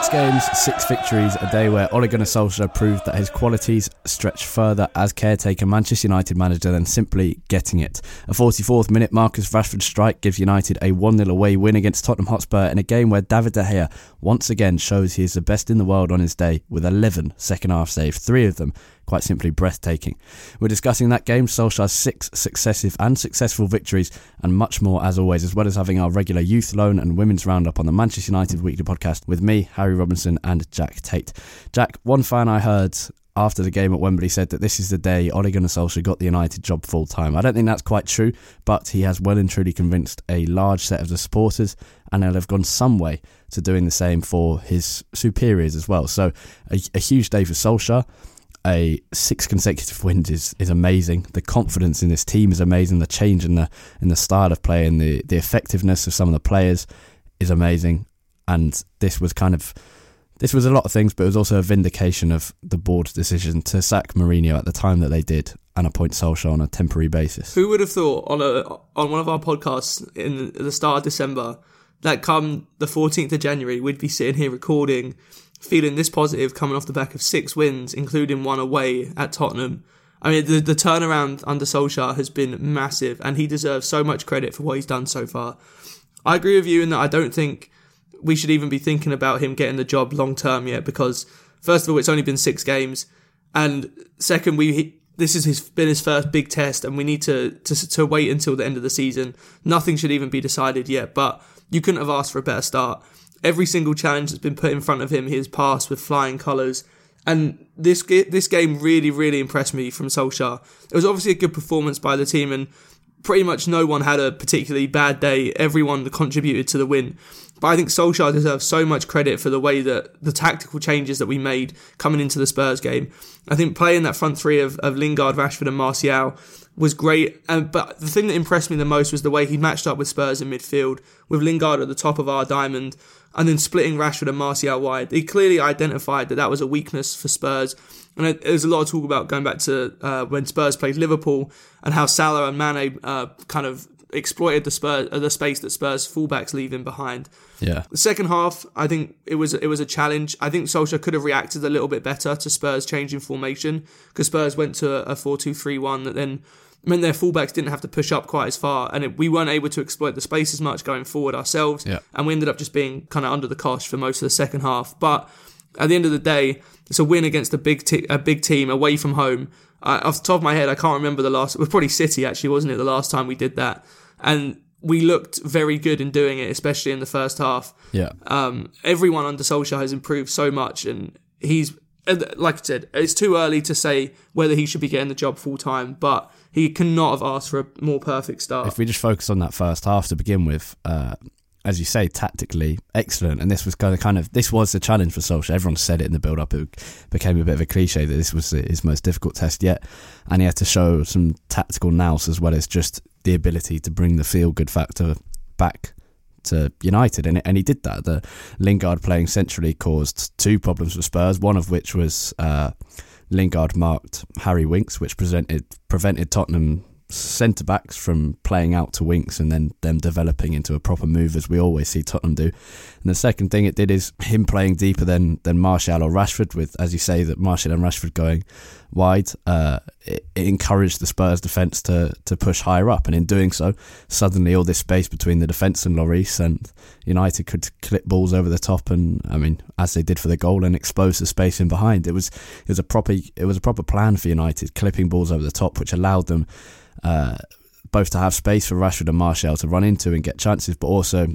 Sí games, six victories, a day where Ole Gunnar Solskjaer proved that his qualities stretch further as caretaker Manchester United manager than simply getting it. A 44th minute Marcus Rashford strike gives United a 1 0 away win against Tottenham Hotspur in a game where David De Gea once again shows he is the best in the world on his day with 11 second half saves, three of them quite simply breathtaking. We're discussing that game, Solskjaer's six successive and successful victories, and much more as always, as well as having our regular youth loan and women's roundup on the Manchester United Weekly podcast with me, Harry Robinson, and Jack Tait. Jack, one fan I heard after the game at Wembley said that this is the day Ole Gunnar Solskjaer got the United job full time. I don't think that's quite true, but he has well and truly convinced a large set of the supporters, and they'll have gone some way to doing the same for his superiors as well. So a, a huge day for Solskjaer a six consecutive wins is, is amazing. The confidence in this team is amazing. The change in the in the style of play and the, the effectiveness of some of the players is amazing. And this was kind of this was a lot of things, but it was also a vindication of the board's decision to sack Mourinho at the time that they did and appoint Solskjaer on a temporary basis. Who would have thought on a on one of our podcasts in the start of December that come the 14th of January we'd be sitting here recording feeling this positive coming off the back of six wins, including one away at Tottenham. I mean, the, the turnaround under Solskjaer has been massive, and he deserves so much credit for what he's done so far. I agree with you in that I don't think we should even be thinking about him getting the job long term yet, because first of all, it's only been six games, and second, we this has been his first big test, and we need to, to to wait until the end of the season. Nothing should even be decided yet, but you couldn't have asked for a better start. Every single challenge that's been put in front of him, he has passed with flying colours. And this this game really, really impressed me from Solskjaer. It was obviously a good performance by the team, and pretty much no one had a particularly bad day. Everyone contributed to the win. But I think Solskjaer deserves so much credit for the way that the tactical changes that we made coming into the Spurs game. I think playing that front three of, of Lingard, Rashford, and Martial was great. And but the thing that impressed me the most was the way he matched up with Spurs in midfield, with Lingard at the top of our diamond, and then splitting Rashford and Martial wide. He clearly identified that that was a weakness for Spurs. And there's a lot of talk about going back to uh, when Spurs played Liverpool and how Salah and Mane uh, kind of exploited the Spurs, uh, the space that Spurs fullbacks leave in behind. Yeah. The second half, I think it was it was a challenge. I think Solskjaer could have reacted a little bit better to Spurs changing formation because Spurs went to a 4-2-3-1 that then meant their fullbacks didn't have to push up quite as far, and it, we weren't able to exploit the space as much going forward ourselves. Yeah. And we ended up just being kind of under the cosh for most of the second half. But at the end of the day, it's a win against a big t- a big team away from home. Uh, off the top of my head, I can't remember the last. It was probably City actually, wasn't it? The last time we did that, and we looked very good in doing it, especially in the first half. Yeah. Um, everyone under Solskjaer has improved so much, and he's like I said, it's too early to say whether he should be getting the job full time, but he cannot have asked for a more perfect start. If we just focus on that first half to begin with, uh, as you say, tactically excellent. And this was kind of, kind of this was the challenge for Solskjaer. Everyone said it in the build up. It became a bit of a cliche that this was his most difficult test yet. And he had to show some tactical nous as well as just the ability to bring the feel good factor back to United, and, and he did that. The Lingard playing centrally caused two problems for Spurs. One of which was uh, Lingard marked Harry Winks, which presented prevented Tottenham centre backs from playing out to Winks and then them developing into a proper move as we always see Tottenham do. And the second thing it did is him playing deeper than than Martial or Rashford, with as you say that Martial and Rashford going wide. Uh, it, it, encouraged the Spurs defence to to push higher up, and in doing so, suddenly all this space between the defence and Lloris and United could clip balls over the top, and I mean as they did for the goal, and expose the space in behind. It was it was a proper it was a proper plan for United, clipping balls over the top, which allowed them both to have space for Rashford and Martial to run into and get chances, but also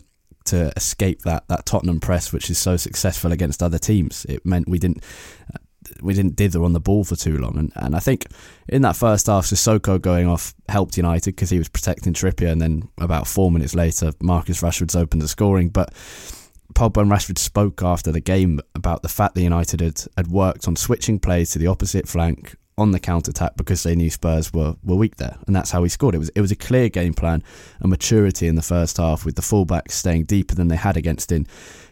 to escape that that Tottenham press, which is so successful against other teams. It meant we didn't uh, we didn't dither on the ball for too long, and and I think in that first half, Sissoko going off helped United because he was protecting Trippier, and then about four minutes later, Marcus Rashford's opened the scoring, but. Pogba and Rashford spoke after the game about the fact that United had, had worked on switching plays to the opposite flank on the counter attack because they knew Spurs were, were weak there, and that's how he scored. It was it was a clear game plan, a maturity in the first half with the fullbacks staying deeper than they had against in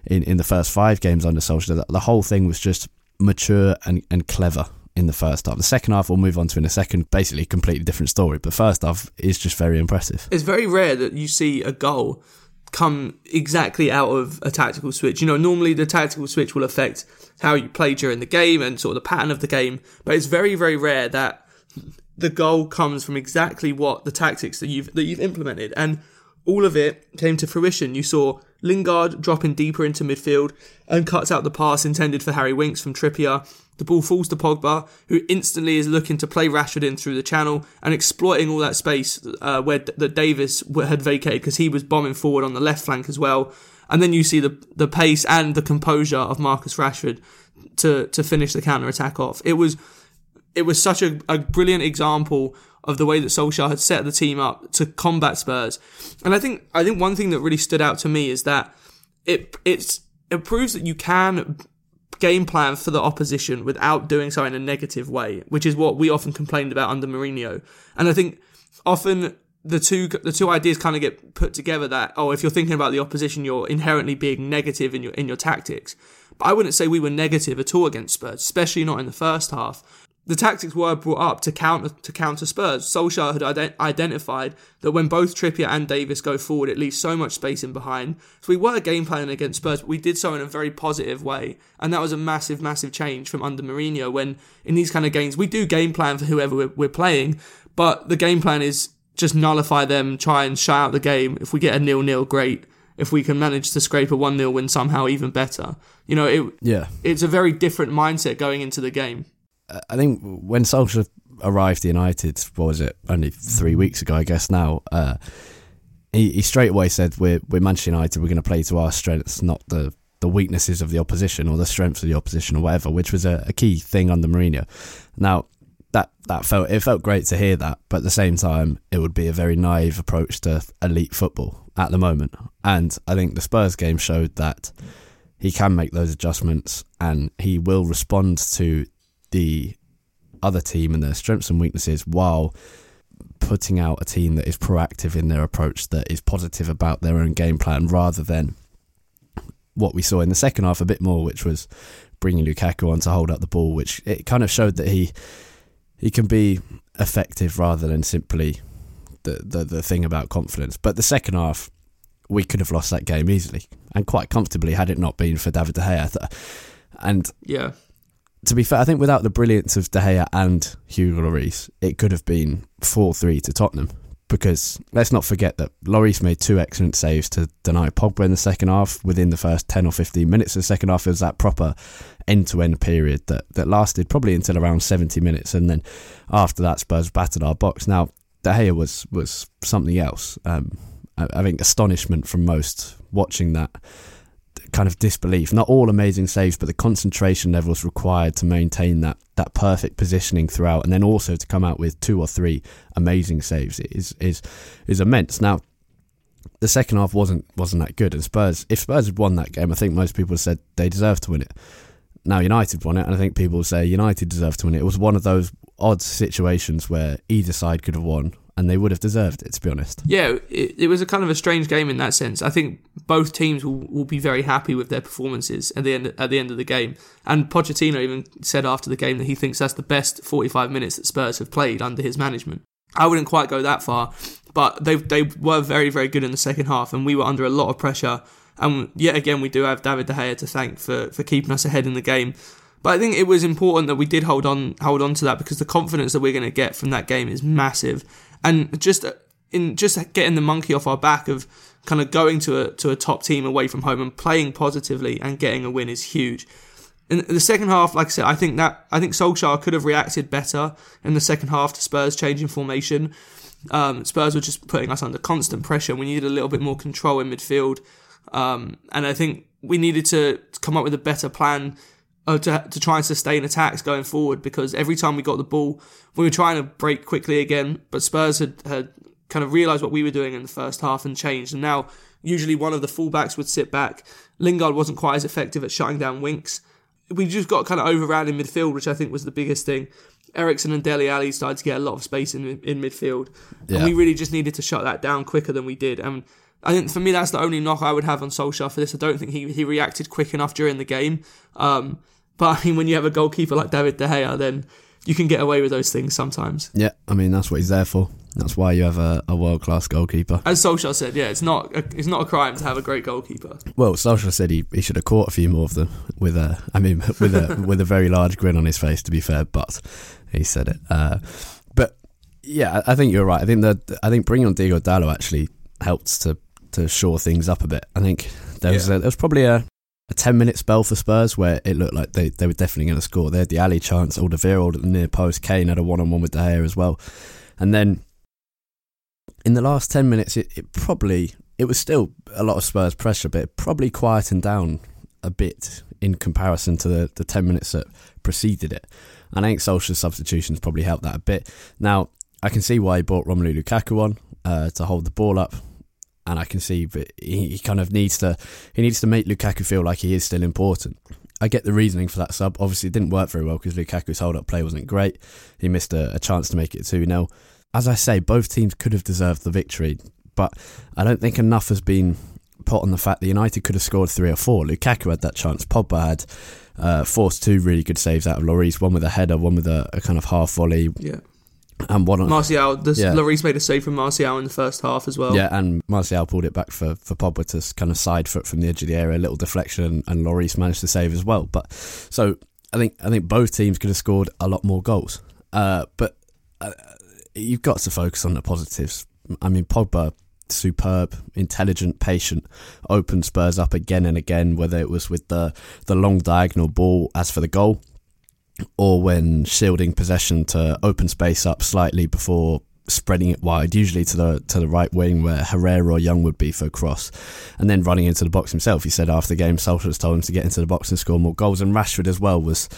in, in the first five games under Solskjaer. The, the whole thing was just mature and, and clever in the first half. The second half we'll move on to in a second, basically completely different story. But first half is just very impressive. It's very rare that you see a goal come exactly out of a tactical switch. You know, normally the tactical switch will affect how you play during the game and sort of the pattern of the game, but it's very, very rare that the goal comes from exactly what the tactics that you've that you've implemented. And all of it came to fruition. You saw Lingard dropping deeper into midfield and cuts out the pass intended for Harry Winks from Trippier. The ball falls to Pogba, who instantly is looking to play Rashford in through the channel and exploiting all that space uh, where that Davies had vacated because he was bombing forward on the left flank as well. And then you see the the pace and the composure of Marcus Rashford to to finish the counter attack off. It was it was such a, a brilliant example of the way that Solskjaer had set the team up to combat Spurs. And I think I think one thing that really stood out to me is that it it's it proves that you can game plan for the opposition without doing so in a negative way, which is what we often complained about under Mourinho. And I think often the two the two ideas kind of get put together that oh if you're thinking about the opposition you're inherently being negative in your in your tactics. But I wouldn't say we were negative at all against Spurs, especially not in the first half the tactics were brought up to counter to counter Spurs. Solskjaer had ident- identified that when both Trippier and Davies go forward, it leaves so much space in behind. So we were game planning against Spurs, but we did so in a very positive way, and that was a massive, massive change from under Mourinho. When in these kind of games, we do game plan for whoever we're, we're playing, but the game plan is just nullify them, try and shut out the game. If we get a nil nil, great. If we can manage to scrape a one 0 win somehow, even better. You know, it yeah, it's a very different mindset going into the game. I think when Solskjaer arrived at United, what was it, only three weeks ago, I guess now, uh, he, he straight away said, we're, we're Manchester United, we're going to play to our strengths, not the, the weaknesses of the opposition or the strengths of the opposition or whatever, which was a, a key thing under Mourinho. Now, that, that felt it felt great to hear that, but at the same time, it would be a very naive approach to elite football at the moment. And I think the Spurs game showed that he can make those adjustments and he will respond to the other team and their strengths and weaknesses while putting out a team that is proactive in their approach, that is positive about their own game plan, rather than what we saw in the second half a bit more, which was bringing Lukaku on to hold up the ball, which it kind of showed that he he can be effective rather than simply the, the the thing about confidence. But the second half, we could have lost that game easily and quite comfortably had it not been for David De Gea. And yeah, to be fair, I think without the brilliance of De Gea and Hugo Lloris, it could have been 4 3 to Tottenham. Because let's not forget that Lloris made two excellent saves to deny Pogba in the second half. Within the first 10 or 15 minutes of the second half, it was that proper end to end period that, that lasted probably until around 70 minutes. And then after that, Spurs battered our box. Now, De Gea was, was something else. Um, I, I think astonishment from most watching that kind of disbelief. Not all amazing saves, but the concentration levels required to maintain that that perfect positioning throughout, and then also to come out with two or three amazing saves is is is immense. Now, the second half wasn't wasn't that good. And Spurs, if Spurs had won that game, I think most people said they deserved to win it. Now United won it, and I think people say United deserved to win it. It was one of those odd situations where either side could have won, and they would have deserved it. To be honest, Yeah, it, it was a kind of a strange game in that sense. I think both teams will, will be very happy with their performances at the end at the end of the game. And Pochettino even said after the game that he thinks that's the best 45 minutes that Spurs have played under his management. I wouldn't quite go that far, but they they were very very good in the second half, and we were under a lot of pressure. And yet again, we do have David De Gea to thank for for keeping us ahead in the game. But I think it was important that we did hold on hold on to that because the confidence that we're going to get from that game is massive, and just in just getting the monkey off our back of kind of going to a to a top team away from home and playing positively and getting a win is huge. In the second half, like I said, I think that I think Solskjaer could have reacted better in the second half to Spurs changing formation. Um, Spurs were just putting us under constant pressure. We needed a little bit more control in midfield, um, and I think we needed to come up with a better plan uh, to to try and sustain attacks going forward. Because every time we got the ball, we were trying to break quickly again, but Spurs had had kind of realised what we were doing in the first half and changed. And now, usually one of the fullbacks would sit back. Lingard wasn't quite as effective at shutting down Winks. We just got kind of overran in midfield, which I think was the biggest thing. Eriksen and Dele Alli started to get a lot of space in in midfield, Yeah. and we really just needed to shut that down quicker than we did. And I think for me, that's the only knock I would have on Solskjaer for this. I don't think he, he reacted quick enough during the game. Um, but I mean, when you have a goalkeeper like David De Gea, then you can get away with those things sometimes. yeah, I mean that's what he's there for. That's why you have a, a world class goalkeeper. As Solskjaer said, yeah, it's not a, it's not a crime to have a great goalkeeper. Well, Solskjaer said he, he should have caught a few more of them with a, I mean, with a with a very large grin on his face. To be fair, but he said it. Uh, but yeah, I think you're right. I think that I think bringing on Diogo Dalot actually helped to to shore things up a bit. I think there was Yeah. a, there was probably a, a ten minute spell for Spurs where it looked like they, they were definitely going to score. They had the Alli chance, Alderweireld at the near post. Kane had a one on one with De Gea as well, and then in the last 10 minutes, it, it probably, it was still a lot of Spurs pressure, but it probably quietened down a bit in comparison to the, the 10 minutes that preceded it. And I think Solskjaer's substitutions probably helped that a bit. Now, I can see why he brought Romelu Lukaku on uh, to hold the ball up. And I can see that he, kind of needs to he needs to make Lukaku feel like he is still important. I get the reasoning for that sub. Obviously, it didn't work very well because Lukaku's hold up play wasn't great. He missed a, a chance to make it 2 0 as I say, both teams could have deserved the victory, but I don't think enough has been put on the fact that United could have scored three or four. Lukaku had that chance. Pogba had uh, forced two really good saves out of Lloris, one with a header, one with a, a kind of half volley, Yeah, and one on. Martial. This, Yeah. Lloris made a save from Martial in the first half as well. yeah, and Martial pulled it back for, for Pogba to kind of side foot from the edge of the area, a little deflection, and, and Lloris managed to save as well. But so I think I think both teams could have scored a lot more goals. Uh, but uh, you've got to focus on the positives. I mean, Pogba, superb, intelligent, patient, opened Spurs up again and again, whether it was with the, the long diagonal ball as for the goal, or when shielding possession to open space up slightly before spreading it wide, usually to the to the right wing where Herrera or Young would be for a cross, and then running into the box himself. He said after the game, Solskjaer's told him to get into the box and score more goals, and Rashford as well was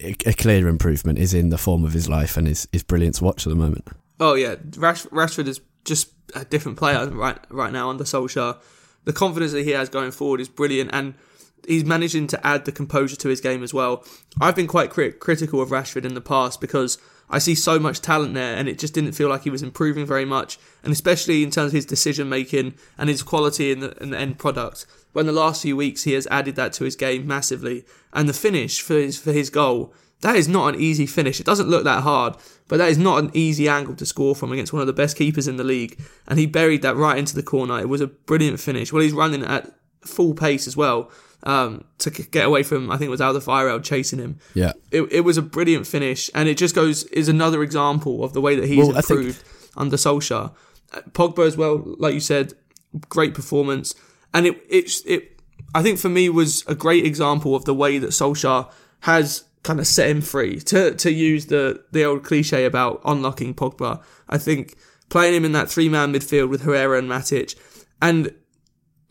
a, clear improvement. Is in the form of his life and is is brilliant to watch at the moment. Oh yeah, Rash, Rashford is just a different player right right now under Solskjaer. The confidence that he has going forward is brilliant, and he's managing to add the composure to his game as well. I've been quite crit- critical of Rashford in the past because I see so much talent there, and it just didn't feel like he was improving very much, and especially in terms of his decision making and his quality in the, in the end product. When the last few weeks he has added that to his game massively, and the finish for his for his goal that is not an easy finish. It doesn't look that hard, but that is not an easy angle to score from against one of the best keepers in the league. And he buried that right into the corner. It was a brilliant finish. Well, he's running at full pace as well um, to get away from, I think it was Alderweireld chasing him. Yeah. It, it was a brilliant finish, and it just goes is another example of the way that he's Well, I think- improved under Solskjaer. Uh, Pogba as well, like you said, great performance, and it it it I think for me was a great example of the way that Solskjaer has kind of set him free to to use the the old cliche about unlocking Pogba. I think playing him in that three man midfield with Herrera and Matic, and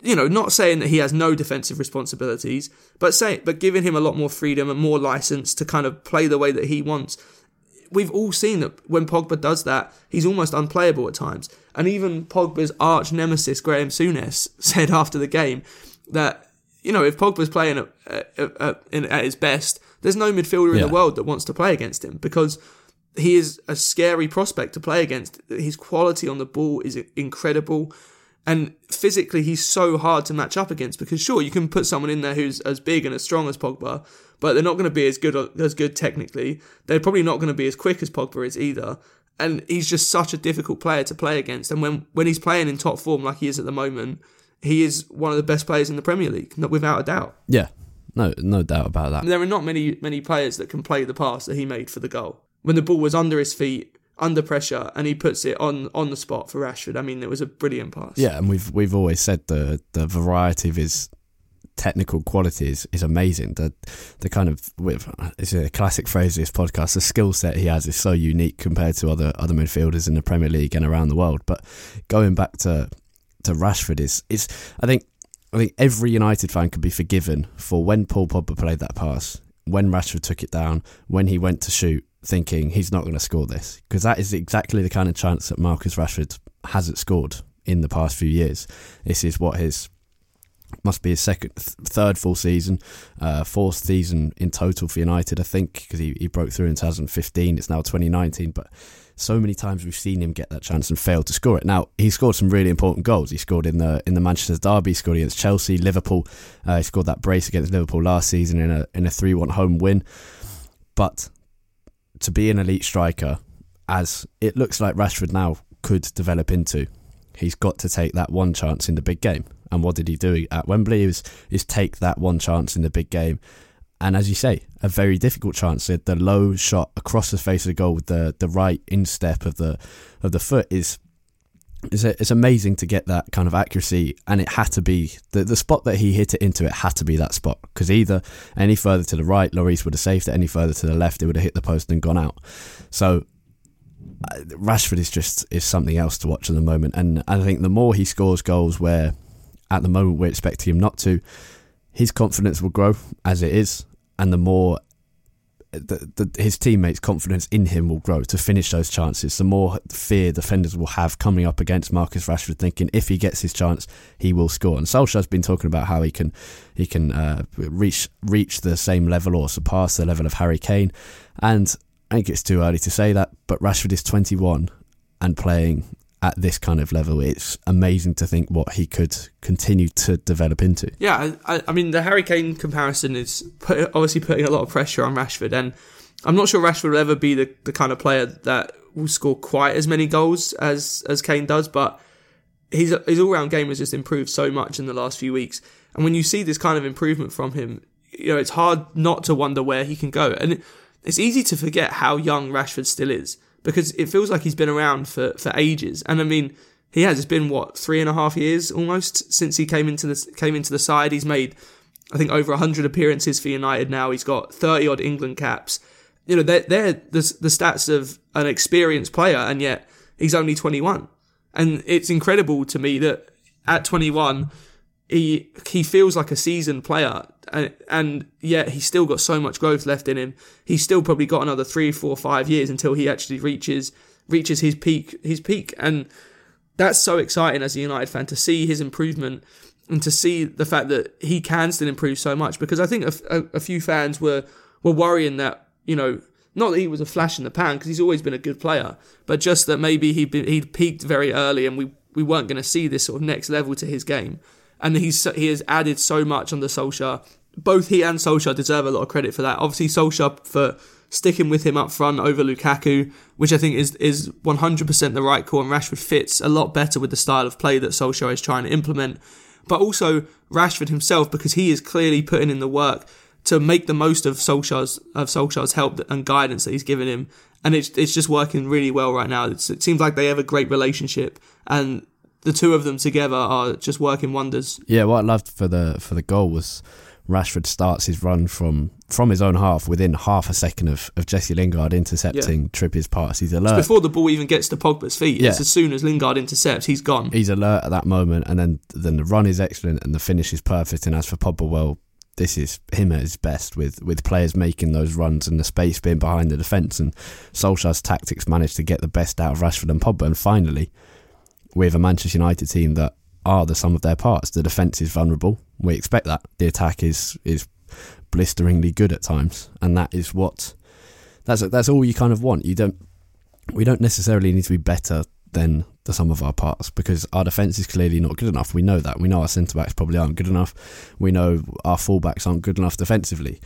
you know, not saying that he has no defensive responsibilities, but say, but giving him a lot more freedom and more license to kind of play the way that he wants. we've all seen that when Pogba does that, he's almost unplayable at times. And even Pogba's arch nemesis, Graeme Souness, said after the game that, you know, if Pogba's playing at, at, at, at his best, there's no midfielder in the world that wants to play against him because he is a scary prospect to play against. His quality on the ball is incredible. And physically, he's so hard to match up against because sure, you can put someone in there who's as big and as strong as Pogba, but they're not going to be as good as good technically. They're probably not going to be as quick as Pogba is either. And he's just such a difficult player to play against. And when when he's playing in top form like he is at the moment, he is one of the best players in the Premier League, not without a doubt. Yeah, no, no doubt about that. There are not many many players that can play the pass that he made for the goal. When the ball was under his feet, under pressure, and he puts it on on the spot for Rashford. I mean, it was a brilliant pass. Yeah, and we've we've always said the the variety of his technical qualities is amazing. The the kind of with it's a classic phrase of this podcast. The skill set he has is so unique compared to other other midfielders in the Premier League and around the world. But going back to to Rashford is is I think I think every United fan could be forgiven for when Paul Pogba played that pass, when Rashford took it down, when he went to shoot, thinking he's not going to score this because that is exactly the kind of chance that Marcus Rashford hasn't scored in the past few years. This is what his must be his second, th- third full season, uh, fourth season in total for United, I think, because he, he broke through in 2015. It's now 2019, but so many times we've seen him get that chance and fail to score it. Now he scored some really important goals. He scored in the in the Manchester derby, scored against Chelsea, Liverpool. Uh, he scored that brace against Liverpool last season in a in a three one home win. But to be an elite striker, as it looks like Rashford now could develop into, he's got to take that one chance in the big game. And what did he do at Wembley? Was is take that one chance in the big game. And as you say, a very difficult chance. The the low shot across the face of the goal with the, the right instep of the of the foot is it's, it's amazing to get that kind of accuracy, and it had to be the the spot that he hit it into. It had to be that spot because either any further to the right, Lloris would have saved it. Any further to the left, it would have hit the post and gone out. So uh, Rashford is just is something else to watch at the moment, and I think the more he scores goals where at the moment we're expecting him not to, his confidence will grow as it is, and the more the, the, his teammates' confidence in him will grow to finish those chances. The more fear defenders will have coming up against Marcus Rashford, thinking if he gets his chance, he will score. And Solskjaer's been talking about how he can he can uh, reach reach the same level or surpass the level of Harry Kane. And I think it's too early to say that, but Rashford is 21 and playing at this kind of level. It's amazing to think what he could continue to develop into. Yeah, I, I mean the Harry Kane comparison is put, obviously putting a lot of pressure on Rashford, and I'm not sure Rashford will ever be the, the kind of player that will score quite as many goals as as Kane does, but his his all round game has just improved so much in the last few weeks, and when you see this kind of improvement from him, you know it's hard not to wonder where he can go, and it's easy to forget how young Rashford still is because it feels like he's been around for for ages, and I mean he has. It's been what three and a half years almost since he came into the came into the side. He's made, I think, over hundred appearances for United now. He's got thirty odd England caps. You know, they're they're the the stats of an experienced player, and yet he's only twenty one. And it's incredible to me that at twenty one, he he feels like a seasoned player, and, and yet he's still got so much growth left in him. He's still probably got another three, four, five years until he actually reaches reaches his peak his peak and that's so exciting as a United fan to see his improvement and to see the fact that he can still improve so much. Because I think a, a, a few fans were were worrying that you know not that he was a flash in the pan because he's always been a good player, but just that maybe he he'd peaked very early and we we weren't going to see this sort of next level to his game. And he's he has added so much on the Solskjaer. Both he and Solskjaer deserve a lot of credit for that. Obviously, Solskjaer for sticking with him up front over Lukaku, which I think is is 100% the right call, and Rashford fits a lot better with the style of play that Solskjaer is trying to implement. But also Rashford himself, because he is clearly putting in the work to make the most of Solskjaer's of Solskjaer's help and guidance that he's given him, and it's it's just working really well right now. It's, it seems like they have a great relationship, and the two of them together are just working wonders. Yeah, what I loved for the for the goal was Rashford starts his run from from his own half within half a second of, of Jesse Lingard intercepting Yeah. Trippier's pass. He's alert. Before the ball even gets to Pogba's feet, Yeah. it's as soon as Lingard intercepts, he's gone. He's alert at that moment, and then then the run is excellent and the finish is perfect. And as for Pogba, well, this is him at his best with, with players making those runs and the space being behind the defence. And Solskjaer's tactics managed to get the best out of Rashford and Pogba. And finally, with a Manchester United team that are the sum of their parts, the defence is vulnerable. We expect that. The attack is is blisteringly good at times, and that is what that's that's all you kind of want. You don't we don't necessarily need to be better than the sum of our parts because our defence is clearly not good enough. We know that. We know our centre backs probably aren't good enough. We know our fullbacks aren't good enough defensively.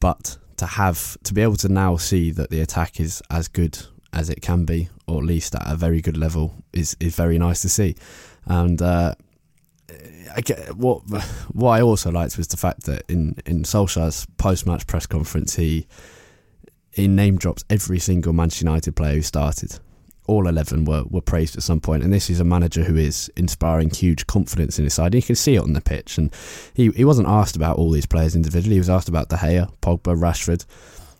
But to have to be able to now see that the attack is as good as it can be, or at least at a very good level, is is very nice to see. And uh, I get, what what I also liked was the fact that in in Solskjaer's post match press conference, he he name drops every single Manchester United player who started. All 11 were, were praised at some point, and this is a manager who is inspiring huge confidence in his side. You can see it on the pitch, and he, he wasn't asked about all these players individually. He was asked about De Gea, Pogba, Rashford,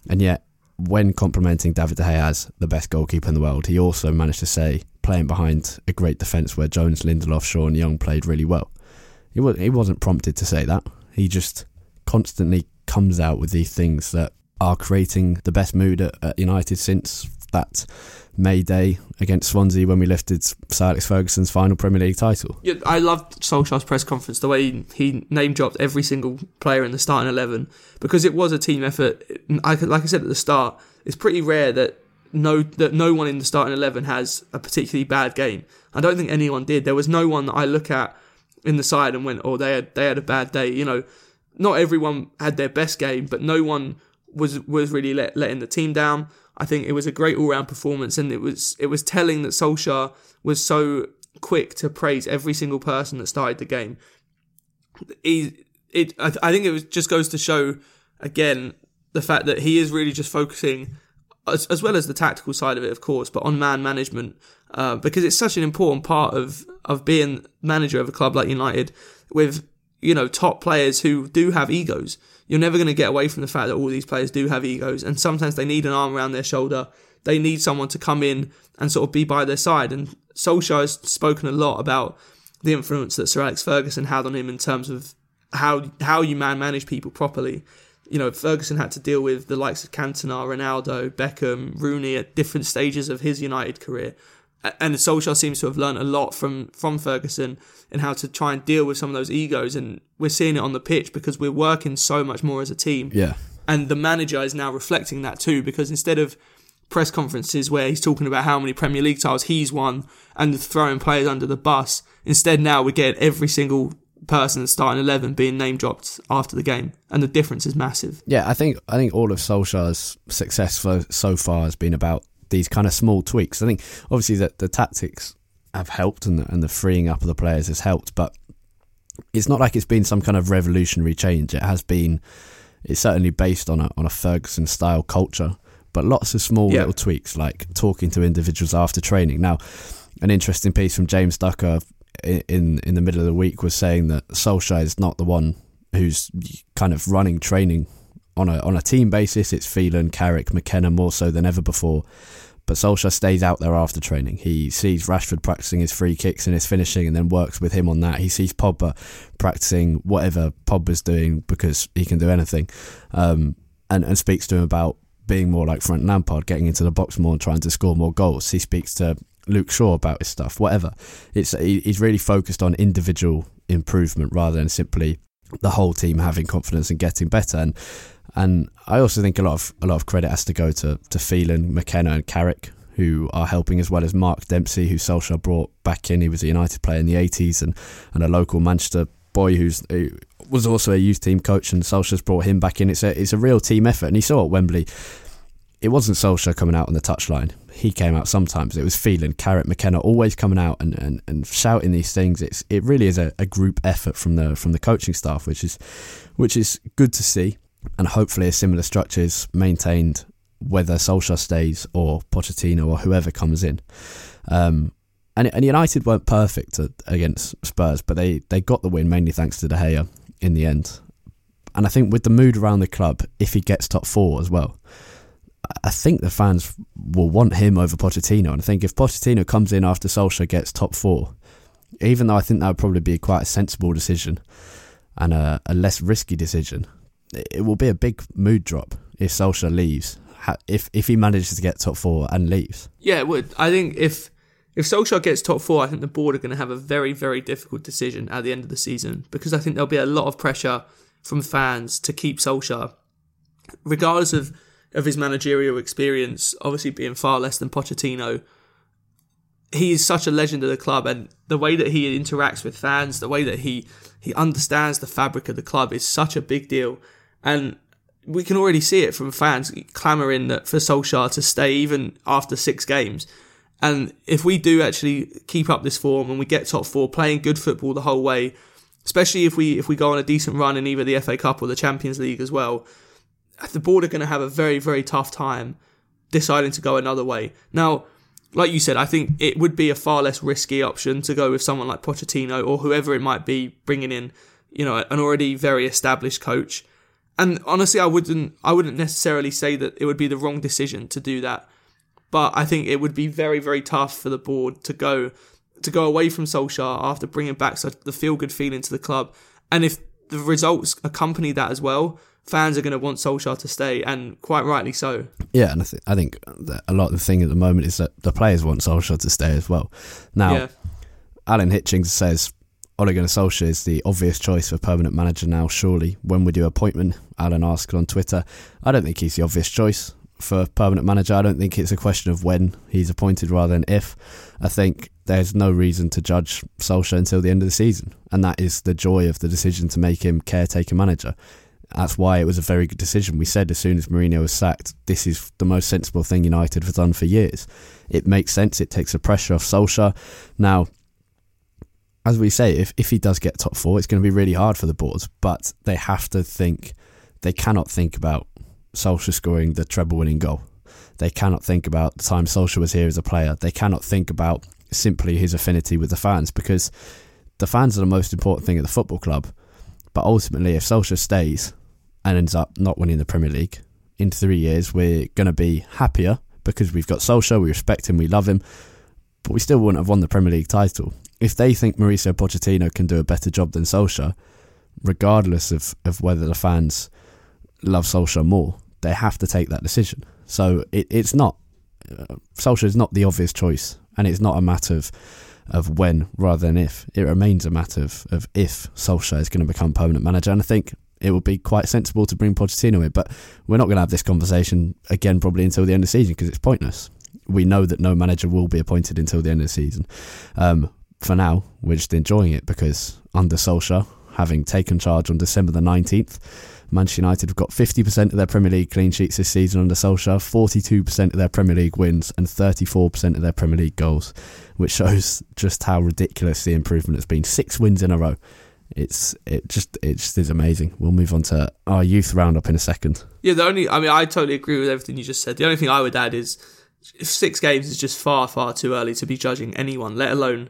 and yet when complimenting David De Gea as the best goalkeeper in the world, he also managed to say, playing behind a great defence where Jones, Lindelof, Shaw, and Young played really well. He, was, he wasn't prompted to say that. He just constantly comes out with these things that are creating the best mood at, at United since that May Day against Swansea when we lifted Sir Alex Ferguson's final Premier League title. Yeah, I loved Solskjaer's press conference, the way he name dropped every single player in the starting 11, because it was a team effort. like I said at the start, it's pretty rare that no that no one in the starting 11 has a particularly bad game. I don't think anyone did. There was no one that I look at in the side and went, oh, they had, they had a bad day. You know, not everyone had their best game, but no one was was really let, letting the team down. I think it was a great all round performance, and it was it was telling that Solskjaer was so quick to praise every single person that started the game. He, it, I, I think it was, just goes to show again the fact that he is really just focusing, as, as well as the tactical side of it, of course, but on man management uh, because it's such an important part of of being manager of a club like United with you know top players who do have egos you're never going to get away from the fact that all these players do have egos, and sometimes they need an arm around their shoulder. They need someone to come in and sort of be by their side. And Solskjaer has spoken a lot about the influence that Sir Alex Ferguson had on him in terms of how how you man manage people properly. You know, Ferguson had to deal with the likes of Cantona, Ronaldo, Beckham, Rooney at different stages of his United career and Solskjaer seems to have learned a lot from from Ferguson and how to try and deal with some of those egos, and we're seeing it on the pitch because we're working so much more as a team. Yeah, and the manager is now reflecting that too because instead of press conferences where he's talking about how many Premier League titles he's won and throwing players under the bus, instead now we get every single person starting eleven being name dropped after the game, and the difference is massive. Yeah, I think I think all of Solskjaer's success so, so far has been about these kind of small tweaks. I think obviously that the tactics have helped and the, and the freeing up of the players has helped, but it's not like it's been some kind of revolutionary change. It has been, it's certainly based on a on a Ferguson style culture, but lots of small yeah. little tweaks like talking to individuals after training. Now, an interesting piece from James Ducker in in the middle of the week was saying that Solskjaer is not the one who's kind of running training on a on a team basis. It's Phelan, Carrick, McKenna more so than ever before. But Solskjaer stays out there after training. He sees Rashford practicing his free kicks and his finishing and then works with him on that. He sees Pogba practicing whatever Pogba's doing because he can do anything um, and, and speaks to him about being more like Frank Lampard, getting into the box more and trying to score more goals. He speaks to Luke Shaw about his stuff, whatever. It's He's really focused on individual improvement rather than simply the whole team having confidence and getting better. And and I also think a lot of a lot of credit has to go to to Phelan, McKenna, and Carrick, who are helping as well as Mark Dempsey, who Solskjaer brought back in. He was a United player in the 80s and, and a local Manchester boy who's who was also a youth team coach, and Solskjaer's brought him back in. It's a it's a real team effort, and he saw at Wembley. It wasn't Solskjaer coming out on the touchline. He came out sometimes. It was Phelan, Carrick, McKenna always coming out and, and, and shouting these things. It's it really is a, a group effort from the from the coaching staff, which is which is good to see and hopefully a similar structure is maintained whether Solskjaer stays or Pochettino or whoever comes in. Um, and, and United weren't perfect against Spurs, but they, they got the win mainly thanks to De Gea in the end. And I think with the mood around the club, if he gets top four as well, I think the fans will want him over Pochettino. And I think if Pochettino comes in after Solskjaer gets top four, even though I think that would probably be quite a sensible decision, and a, a less risky decision. It, will be a big mood drop if Solskjaer leaves. If if he manages to get top four and leaves, Yeah, it would. I think if if Solskjaer gets top four, I think the board are going to have a very, very difficult decision at the end of the season because I think there'll be a lot of pressure from fans to keep Solskjaer, regardless of, of his managerial experience, obviously being far less than Pochettino. He is such a legend of the club, and the way that he interacts with fans, the way that he he understands the fabric of the club is such a big deal. And we can already see it from fans clamouring that for Solskjaer to stay even after six games. And if we do actually keep up this form and we get top four, playing good football the whole way, especially if we if we go on a decent run in either the FA Cup or the Champions League as well, the board are going to have a very very tough time deciding to go another way. Now, like you said, I think it would be a far less risky option to go with someone like Pochettino or whoever it might be, bringing in you know an already very established coach. And honestly, I wouldn't I wouldn't necessarily say that it would be the wrong decision to do that but I think it would be very, very tough for the board to go to go away from Solskjaer after bringing back such the feel good feeling to the club. And if the results accompany that as well, fans are going to want Solskjaer to stay, and quite rightly so. yeah, and I, th- I think a lot of the thing at the moment is that the players want Solskjaer to stay as well. Now, Yeah, Alan Hitchings says Ole Gunnar Solskjaer is the obvious choice for permanent manager now. Surely, when we do appointment, Alan asked on Twitter. I don't think he's the obvious choice for permanent manager. I don't think it's a question of when he's appointed rather than if. I think there's no reason to judge Solskjaer until the end of the season, and that is the joy of the decision to make him caretaker manager. That's why it was a very good decision. We said as soon as Mourinho was sacked, this is the most sensible thing United have done for years. It makes sense. It takes the pressure off Solskjaer. Now, as we say, if, if he does get top four, it's going to be really hard for the boards, but they have to think, they cannot think about Solskjaer scoring the treble winning goal. They cannot think about the time Solskjaer was here as a player. They cannot think about simply his affinity with the fans because the fans are the most important thing at the football club. But ultimately, if Solskjaer stays and ends up not winning the Premier League in three years, we're going to be happier because we've got Solskjaer, we respect him, we love him, but we still wouldn't have won the Premier League title. If they think Mauricio Pochettino can do a better job than Solskjaer, regardless of, of whether the fans love Solskjaer more, they have to take that decision. So it, it's not uh, Solskjaer is not the obvious choice, and it's not a matter of of when rather than if. It remains a matter of, of if Solskjaer is going to become permanent manager, and I think it would be quite sensible to bring Pochettino in. But we're not going to have this conversation again probably until the end of the season because it's pointless. We know that no manager will be appointed until the end of the season. Um, for now, we're just enjoying it because under Solskjaer, having taken charge on December the 19th, Manchester United have got 50% of their Premier League clean sheets this season under Solskjaer, 42% of their Premier League wins, and 34% of their Premier League goals, which shows just how ridiculous the improvement has been. Six wins in a row. It's it just it just is amazing. We'll move on to our youth roundup in a second. yeah. The only, I mean, I totally agree with everything you just said. The only thing I would add is, six games is just far, far too early to be judging anyone, let alone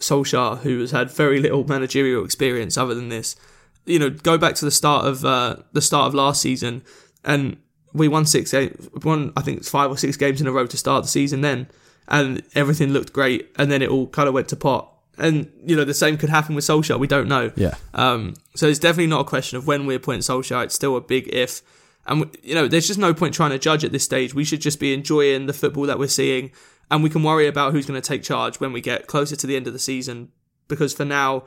Solskjaer, who has had very little managerial experience other than this. You know, go back to the start of uh, the start of last season, and we won six, games, won I think five or six games in a row to start the season. Then, and everything looked great, and then it all kind of went to pot. And you know, the same could happen with Solskjaer. We don't know. Yeah. Um, so it's definitely not a question of when we appoint Solskjaer. It's still a big if. And, you know, there's just no point trying to judge at this stage. We should just be enjoying the football that we're seeing. And we can worry about who's going to take charge when we get closer to the end of the season. Because for now,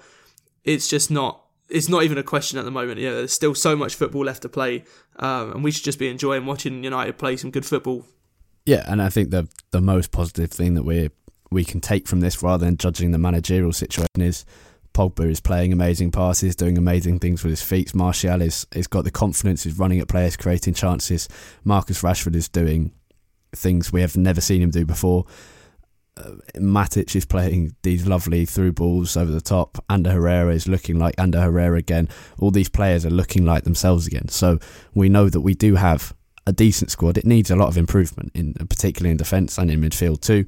it's just not, it's not even a question at the moment. You know, there's still so much football left to play. Um, and we should just be enjoying watching United play some good football. Yeah, and I think the the most positive thing that we we can take from this, rather than judging the managerial situation, is Pogba is playing amazing passes, doing amazing things with his feet. Martial is is got the confidence, is running at players, creating chances. Marcus Rashford is doing things we have never seen him do before. Uh, Matic is playing these lovely through balls over the top. Ander Herrera is looking like Ander Herrera again. All these players are looking like themselves again. So we know that we do have a decent squad. It needs a lot of improvement, in particularly in defence and in midfield too.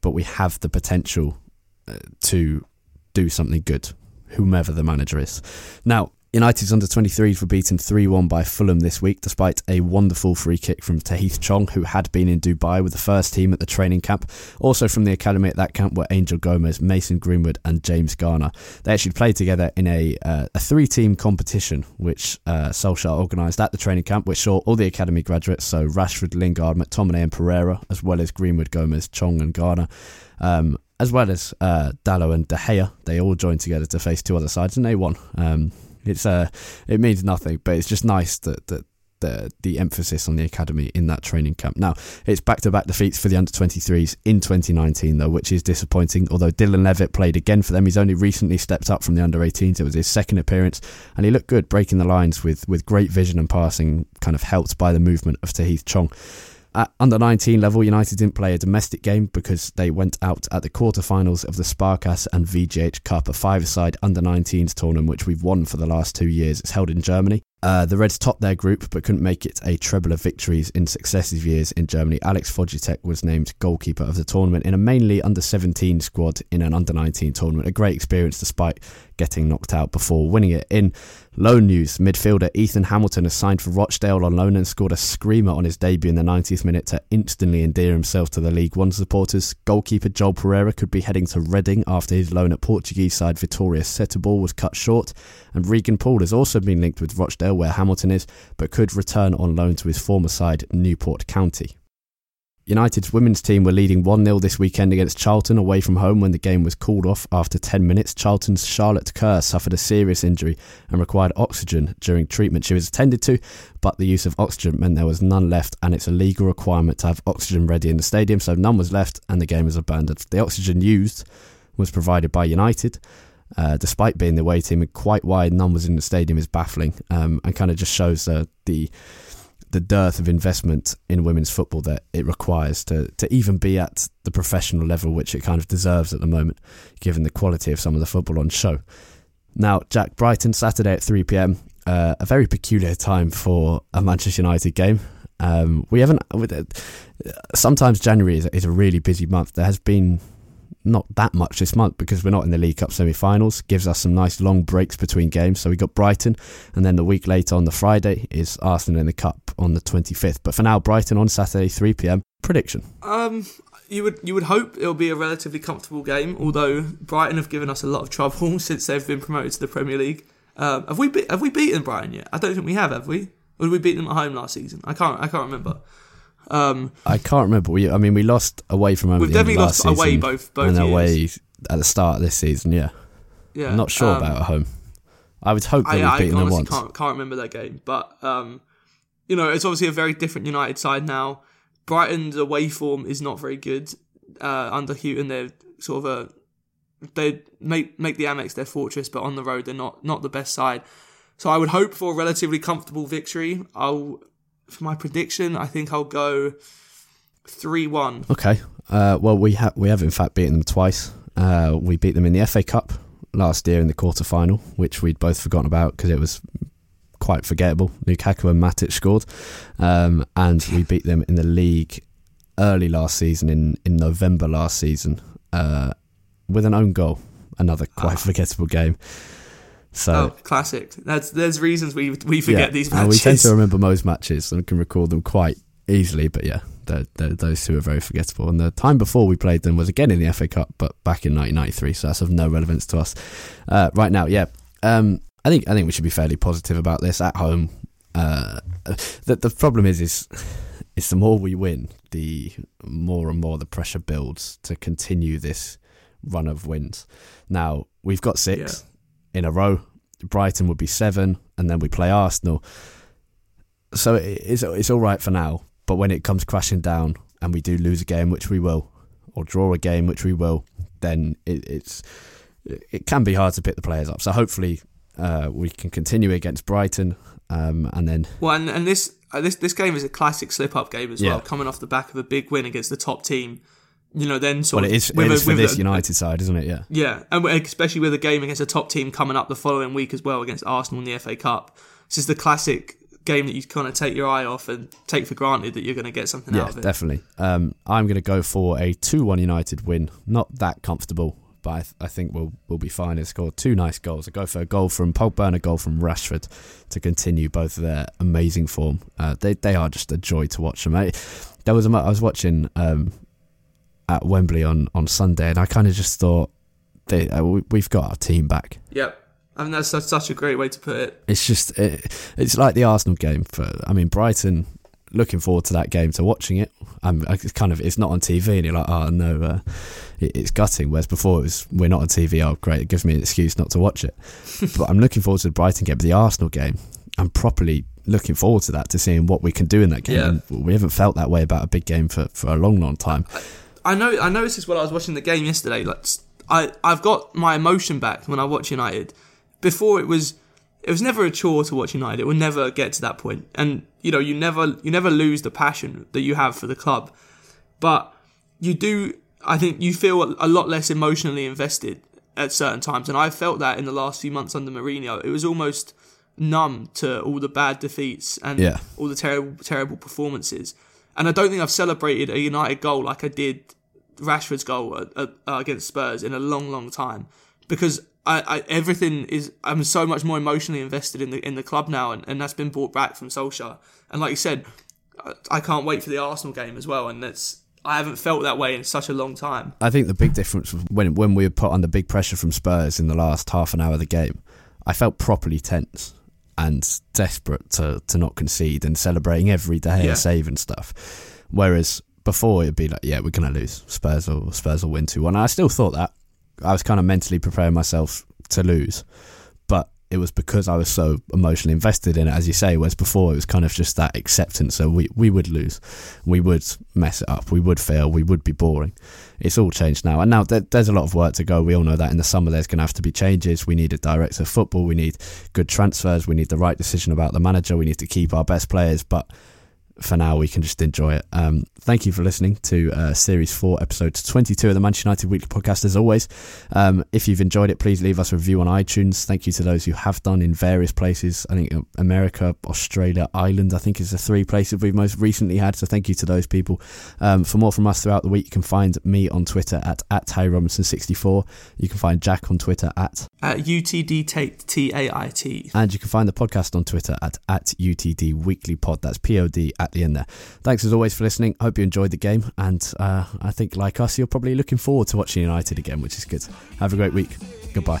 But we have the potential uh, to do something good, whomever the manager is. Now, United's under 23s were beaten 3 1 by Fulham this week, despite a wonderful free kick from Tahith Chong, who had been in Dubai with the first team at the training camp. Also from the academy at that camp were Angel Gomes, Mason Greenwood, and James Garner. They actually played together in a, uh, a three team competition, which uh, Solskjaer organised at the training camp, which saw all the academy graduates, so Rashford, Lingard, McTominay, and Pereira, as well as Greenwood, Gomes, Chong, and Garner. Um, as well as uh, and De Gea, they all joined together to face two other sides, and they won. Um, it's uh, it means nothing, but it's just nice that that the the emphasis on the academy in that training camp. Now it's back to back defeats for the under 23s in 2019 though, which is disappointing. Although Dylan Levitt played again for them, he's only recently stepped up from the under 18s. It was his second appearance, and he looked good, breaking the lines with with great vision and passing, kind of helped by the movement of Tahith Chong. At under 19 level, United didn't play a domestic game because they went out at the quarterfinals of the Sparkasse and VGH Cup, a five-side under 19s tournament which we've won for the last two years. It's held in Germany. Uh, the Reds topped their group but couldn't make it a treble of victories in successive years in Germany. Alex Fojticek was named goalkeeper of the tournament in a mainly under 17 squad in an under 19 tournament. A great experience despite getting knocked out before winning it. In loan news, midfielder Ethan Hamilton has signed for Rochdale on loan and scored a screamer on his debut in the 90th minute to instantly endear himself to the League One supporters. Goalkeeper Joel Pereira could be heading to Reading after his loan at Portuguese side Vitória Setúbal was cut short. And Regan Poole has also been linked with Rochdale, where Hamilton is, but could return on loan to his former side, Newport County. United's women's team were leading 1 0 this weekend against Charlton away from home when the game was called off after 10 minutes. Charlton's Charlotte Kerr suffered a serious injury and required oxygen during treatment. She was attended to, but the use of oxygen meant there was none left, and it's a legal requirement to have oxygen ready in the stadium, so none was left and the game was abandoned. The oxygen used was provided by United. Uh, despite being the away team and quite wide numbers in the stadium is baffling um, and kind of just shows uh, the the dearth of investment in women's football that it requires to, to even be at the professional level, which it kind of deserves at the moment, given the quality of some of the football on show. Now, Jack Brighton, Saturday at 3 pm, uh, a very peculiar time for a Manchester United game. Um, we haven't. Sometimes January is, is a really busy month. There has been not that much this month because we're not in the League Cup semi-finals. Gives us some nice long breaks between games. So we got Brighton, and then the week later on the Friday is Arsenal in the Cup on the 25th. But for now, Brighton on Saturday 3 p.m. Prediction. Um, you would you would hope it'll be a relatively comfortable game. Although Brighton have given us a lot of trouble since they've been promoted to the Premier League. Um, have we be- have we beaten Brighton yet? I don't think we have. Have we? Or did we beat them at home last season? I can't I can't remember. Um, I can't remember. We, I mean, we lost away from home. We've definitely lost season, away both both and years. away at the start of this season. Yeah, Yeah, I'm not sure um, about at home. I would hope that I, we've I beaten them honestly once. can't can't remember that game, but um, you know, it's obviously a very different United side now. Brighton's away form is not very good uh, under Hughton. They're sort of a they make make the Amex their fortress, but on the road they're not not the best side. So I would hope for a relatively comfortable victory. I'll for my prediction, I think I'll go three one. Okay. Uh, well, we have we have in fact beaten them twice. Uh, we beat them in the FA Cup last year in the quarter final, which we'd both forgotten about because it was quite forgettable. Lukaku and Matic scored, um, and we beat them in the league early last season in in November last season uh, with an own goal. Another quite forgettable game. So Oh, classic. That's there's reasons we we forget these and matches. we tend to remember most matches and can recall them quite easily. But yeah, they're, they're, those two are very forgettable. And the time before we played them was again in the FA Cup, but back in 1993. So that's of no relevance to us uh, right now. Yeah, um, I think I think we should be fairly positive about this at home. Uh, the the problem is is is the more we win, the more and more the pressure builds to continue this run of wins. Now we've got six in a row. Brighton would be seven, and then we play Arsenal. So it's it's all right for now. But when it comes crashing down, and we do lose a game, which we will, or draw a game, which we will, then it, it's it can be hard to pick the players up. So hopefully uh, we can continue against Brighton, um, and then Well, and, and this uh, this this game is a classic slip up game as Yeah. well, coming off the back of a big win against the top team. You know, then sort well, of it is, with it a- is for this a- United side, isn't it? Yeah. Yeah, and especially with a game against a top team coming up the following week as well against Arsenal in the FA Cup. This is the classic game that you kind of take your eye off and take for granted that you're going to get something Yeah, out of it. definitely. Um, I'm going to go for a 2 1 United win. Not that comfortable, but I, th- I think we'll we'll be fine. He scored two nice goals. I go for a goal from Pogba and a goal from Rashford to continue both of their amazing form. Uh, they they are just a joy to watch them. I, there was a, I was watching um, at Wembley on, on Sunday, and I kind of just thought they, uh, we, we've got our team back. Yep. I mean, that's, that's such a great way to put it. It's just it, it's like the Arsenal game. For I mean, Brighton. Looking forward to that game, to watching it. I'm it's kind of it's not on TV, and you're like, oh no, uh, it, it's gutting. Whereas before it was we're not on TV. Oh great, it gives me an excuse not to watch it. but I'm looking forward to the Brighton game, but the Arsenal game. I'm properly looking forward to that to seeing what we can do in that game. Yeah. We haven't felt that way about a big game for, for a long, long time. I know. I noticed this when I was watching the game yesterday. Like, I I've got my emotion back when I watch United. Before it was, it was never a chore to watch United. It would never get to that point. point, and you know, you never you never lose the passion that you have for the club, but you do. I think you feel a lot less emotionally invested at certain times, and I felt that in the last few months under Mourinho. It was almost numb to all the bad defeats and Yeah. all the terrible terrible performances. And I don't think I've celebrated a United goal like I did Rashford's goal at, at, uh, against Spurs in a long, long time because I, I everything is I'm so much more emotionally invested in the in the club now, and, and that's been brought back from Solskjaer. And like you said, I, I can't wait for the Arsenal game as well, and that's I haven't felt that way in such a long time. I think the big difference was when when we were put under big pressure from Spurs in the last half an hour of the game, I felt properly tense and desperate to, to not concede and celebrating every day Yeah. save and stuff. Whereas before it'd be like, yeah, we're gonna lose. Spurs will Spurs will win two one. I still thought that. I was kind of mentally preparing myself to lose, but it was because I was so emotionally invested in it, as you say. Whereas before it was kind of just that acceptance. So we we would lose, we would mess it up, we would fail, we would be boring. It's all changed now, and now there, there's a lot of work to go. We all know that in the summer there's going to have to be changes. We need a director of football. We need good transfers. We need the right decision about the manager. We need to keep our best players, but for now we can just enjoy it. Um, thank you for listening to uh, Series 4, Episode 22 of the Manchester United Weekly Podcast. As always, um, if you've enjoyed it, please leave us a review on iTunes. Thank you to those who have done in various places. I think uh, America, Australia, Ireland, I think is the three places we've most recently had. So thank you to those people. Um, for more from us throughout the week, you can find me on Twitter at, at Robinson64. You can find Jack on Twitter at At UTD Tait T A I T. and you can find the podcast on Twitter at, at UTD Weekly Pod. That's P O D at the end there. Thanks as always for listening. Hope you enjoyed the game. And uh, I think, like us, you're probably looking forward to watching United again, which is good. Have a great week. Goodbye.